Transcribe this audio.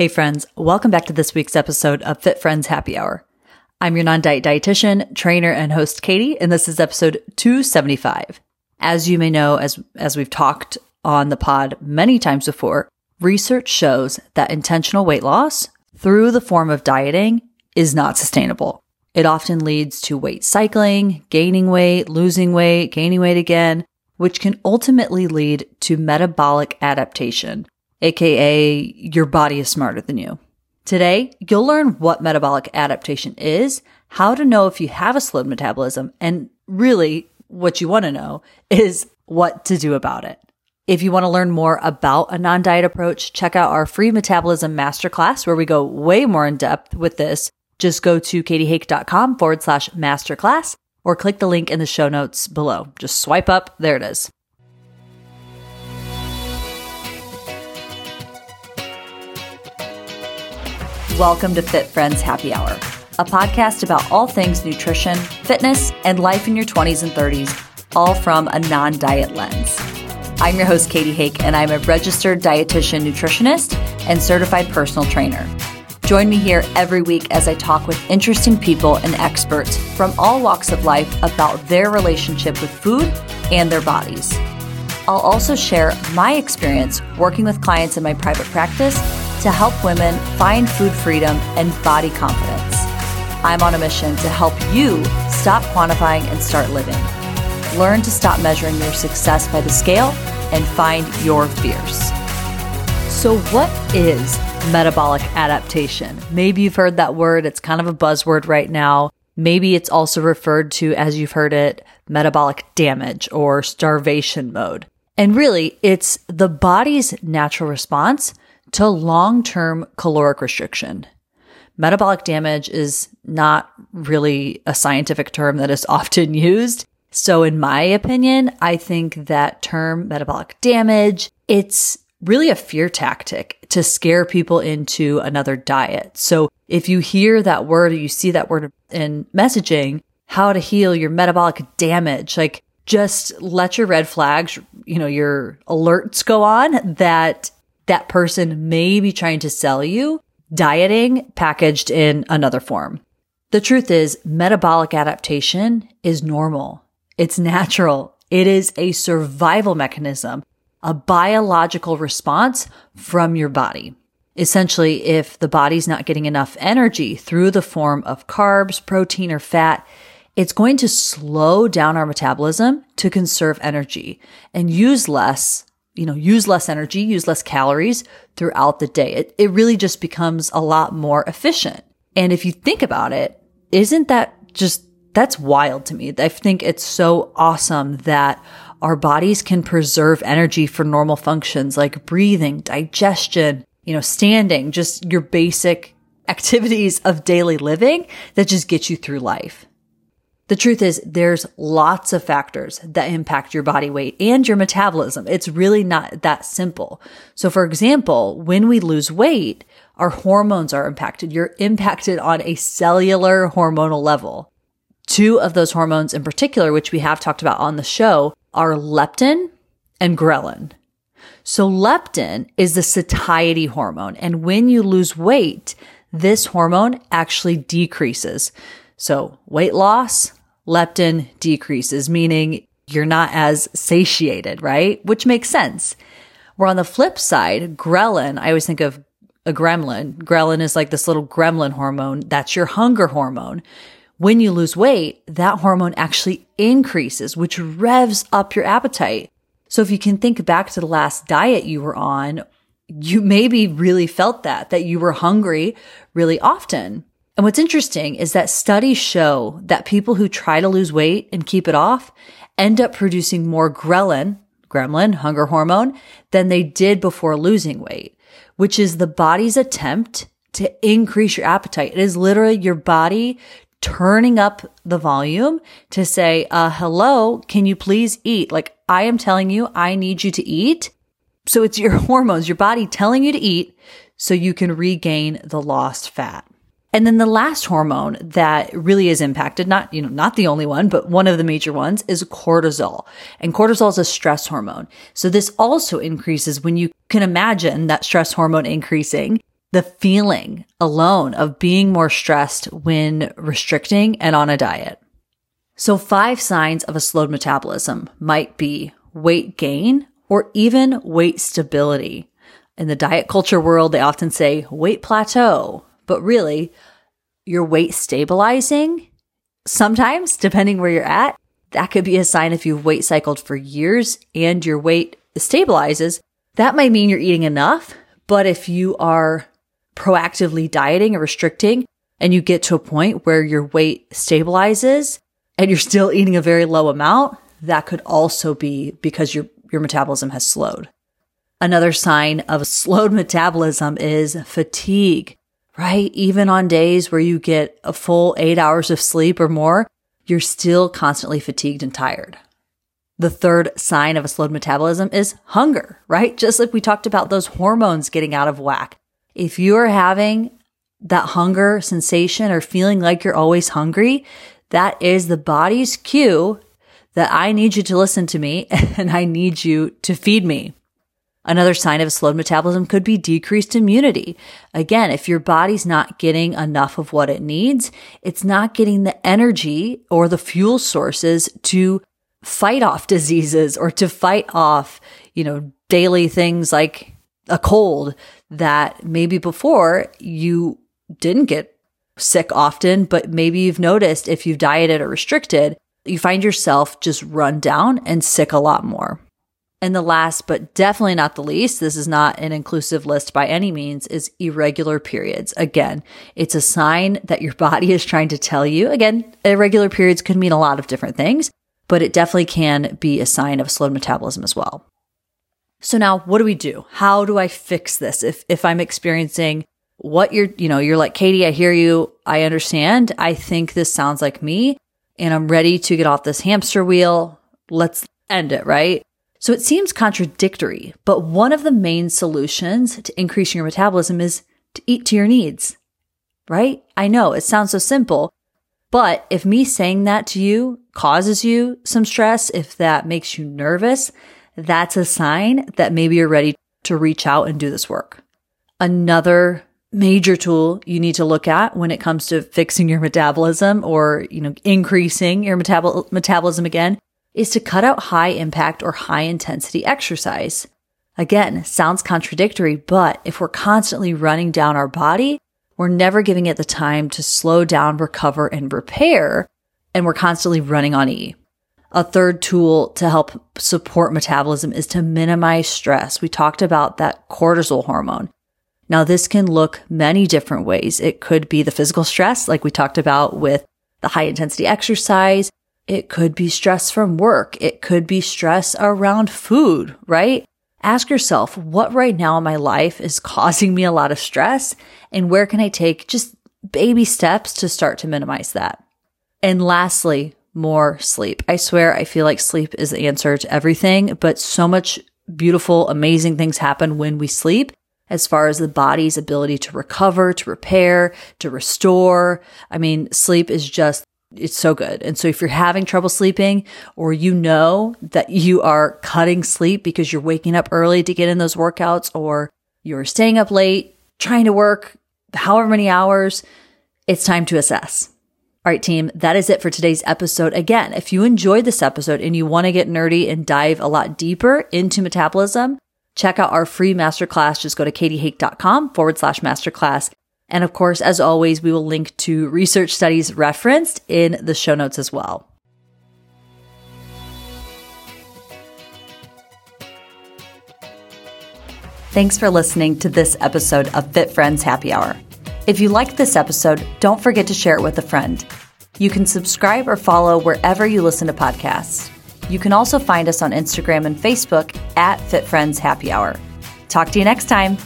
Hey friends, welcome back to this week's episode of Fit Friends Happy Hour. I'm your non-diet dietitian, trainer, and host Katie, and this is episode 275. As you may know, as, as we've talked on the pod many times before, research shows that intentional weight loss through the form of dieting is not sustainable. It often leads to weight cycling, gaining weight, losing weight, gaining weight again, which can ultimately lead to metabolic adaptation, aka your body is smarter than you. Today, you'll learn what metabolic adaptation is, how to know if you have a slowed metabolism, and really what you want to know is what to do about it. If you want to learn more about a non diet approach, check out our free metabolism masterclass where we go way more in depth with this. Just go to katiehake.com forward slash masterclass or click the link in the show notes below. Just swipe up. There it is. Welcome to Fit Friends Happy Hour, a podcast about all things nutrition, fitness, and life in your 20s and 30s, all from a non diet lens. I'm your host, Katie Hake, and I'm a registered dietitian nutritionist and certified personal trainer. Join me here every week as I talk with interesting people and experts from all walks of life about their relationship with food and their bodies. I'll also share my experience working with clients in my private practice to help women find food freedom and body confidence. I'm on a mission to help you stop quantifying and start living. Learn to stop measuring your success by the scale and find your fears. So, what is metabolic adaptation? Maybe you've heard that word, it's kind of a buzzword right now. Maybe it's also referred to as you've heard it, metabolic damage or starvation mode. And really, it's the body's natural response to long term caloric restriction. Metabolic damage is not really a scientific term that is often used. So in my opinion, I think that term metabolic damage, it's really a fear tactic to scare people into another diet. So if you hear that word or you see that word in messaging, how to heal your metabolic damage, like just let your red flags, you know, your alerts go on that that person may be trying to sell you dieting packaged in another form. The truth is metabolic adaptation is normal. It's natural. It is a survival mechanism, a biological response from your body. Essentially, if the body's not getting enough energy through the form of carbs, protein, or fat, it's going to slow down our metabolism to conserve energy and use less you know, use less energy, use less calories throughout the day. It, it really just becomes a lot more efficient. And if you think about it, isn't that just, that's wild to me. I think it's so awesome that our bodies can preserve energy for normal functions like breathing, digestion, you know, standing, just your basic activities of daily living that just get you through life. The truth is there's lots of factors that impact your body weight and your metabolism. It's really not that simple. So for example, when we lose weight, our hormones are impacted. You're impacted on a cellular hormonal level. Two of those hormones in particular, which we have talked about on the show, are leptin and ghrelin. So leptin is the satiety hormone. And when you lose weight, this hormone actually decreases. So weight loss, leptin decreases, meaning you're not as satiated, right? Which makes sense. Where on the flip side, ghrelin, I always think of a gremlin. Ghrelin is like this little gremlin hormone. That's your hunger hormone. When you lose weight, that hormone actually increases, which revs up your appetite. So if you can think back to the last diet you were on, you maybe really felt that, that you were hungry really often. And what's interesting is that studies show that people who try to lose weight and keep it off end up producing more ghrelin, gremlin, hunger hormone, than they did before losing weight, which is the body's attempt to increase your appetite. It is literally your body turning up the volume to say, uh, hello, can you please eat? Like I am telling you, I need you to eat. So it's your hormones, your body telling you to eat so you can regain the lost fat. And then the last hormone that really is impacted, not, you know, not the only one, but one of the major ones is cortisol. And cortisol is a stress hormone. So this also increases when you can imagine that stress hormone increasing. the feeling alone of being more stressed when restricting and on a diet. So five signs of a slowed metabolism might be weight gain or even weight stability. In the diet culture world, they often say weight plateau, but really your weight stabilizing sometimes depending where you're at. That could be a sign if you've weight cycled for years and your weight stabilizes. That might mean you're eating enough. But if you are proactively dieting or restricting and you get to a point where your weight stabilizes and you're still eating a very low amount, that could also be because your, your metabolism has slowed. Another sign of slowed metabolism is fatigue, right? Even on days where you get a full eight hours of sleep or more, you're still constantly fatigued and tired. The third sign of a slowed metabolism is hunger, right? Just like we talked about those hormones getting out of whack. If you are having that hunger sensation or feeling like you're always hungry, that is the body's cue that I need you to listen to me and I need you to feed me. Another sign of a slowed metabolism could be decreased immunity. Again, if your body's not getting enough of what it needs, it's not getting the energy or the fuel sources to fight off diseases or to fight off, you know, daily things like a cold that maybe before you didn't get sick often, but maybe you've noticed if you've dieted or restricted, you find yourself just run down and sick a lot more. And the last, but definitely not the least, this is not an inclusive list by any means, is irregular periods. Again, it's a sign that your body is trying to tell you. Again, irregular periods could mean a lot of different things, but it definitely can be a sign of slowed metabolism as well. So now what do we do? How do I fix this? If, if I'm experiencing what you're, you know, you're like, Katie, I hear you. I understand. I think this sounds like me and I'm ready to get off this hamster wheel. Let's end it, right? So it seems contradictory, but one of the main solutions to increasing your metabolism is to eat to your needs, right? I know it sounds so simple, but if me saying that to you causes you some stress, if that makes you nervous, that's a sign that maybe you're ready to reach out and do this work. Another major tool you need to look at when it comes to fixing your metabolism or, you know, increasing your metabol- metabolism again is to cut out high impact or high intensity exercise. Again, sounds contradictory, but if we're constantly running down our body, we're never giving it the time to slow down, recover, and repair, and we're constantly running on E. A third tool to help support metabolism is to minimize stress. We talked about that cortisol hormone. Now, this can look many different ways. It could be the physical stress, like we talked about with the high intensity exercise. It could be stress from work. It could be stress around food, right? Ask yourself, what right now in my life is causing me a lot of stress? And where can I take just baby steps to start to minimize that? And lastly, more sleep. I swear, I feel like sleep is the answer to everything, but so much beautiful, amazing things happen when we sleep as far as the body's ability to recover, to repair, to restore. I mean, sleep is just, it's so good. And so if you're having trouble sleeping or you know that you are cutting sleep because you're waking up early to get in those workouts or you're staying up late, trying to work however many hours, it's time to assess. All right, team, that is it for today's episode. Again, if you enjoyed this episode and you want to get nerdy and dive a lot deeper into metabolism, check out our free masterclass. Just go to katiehake.com forward slash masterclass. And of course, as always, we will link to research studies referenced in the show notes as well. Thanks for listening to this episode of Fit Friends Happy Hour. If you liked this episode, don't forget to share it with a friend. You can subscribe or follow wherever you listen to podcasts. You can also find us on Instagram and Facebook at Fit Friends Happy Hour. Talk to you next time.